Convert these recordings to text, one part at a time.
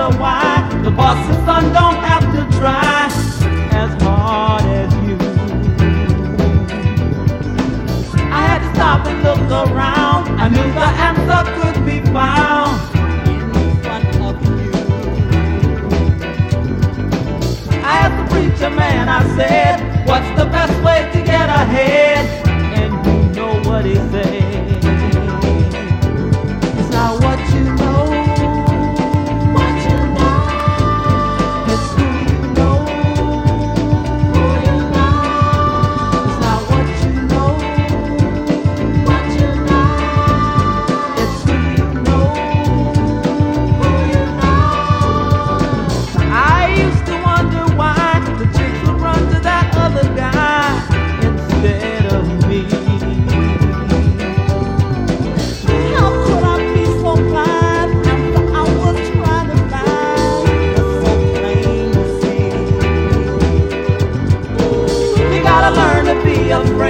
wonder why the boss's son don't have to try as hard as you. I had to stop and look around. I knew the answer could be found in front of you. I asked the preacher man, I said. young friend.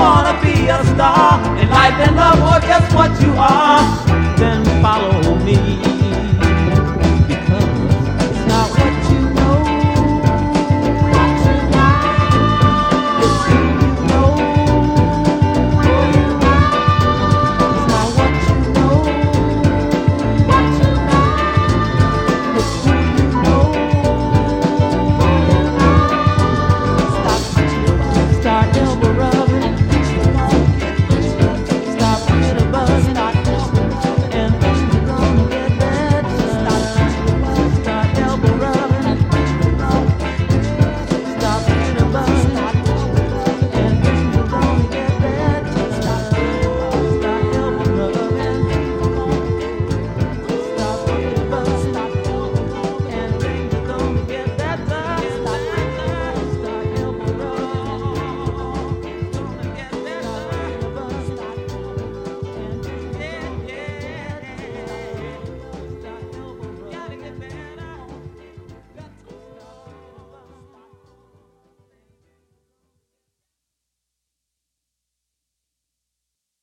wanna be a star in life and love or just what you are, then follow me. Because it's not what you know. It's who you know. It's not what you know. It's who you know. Stop, start, elbow,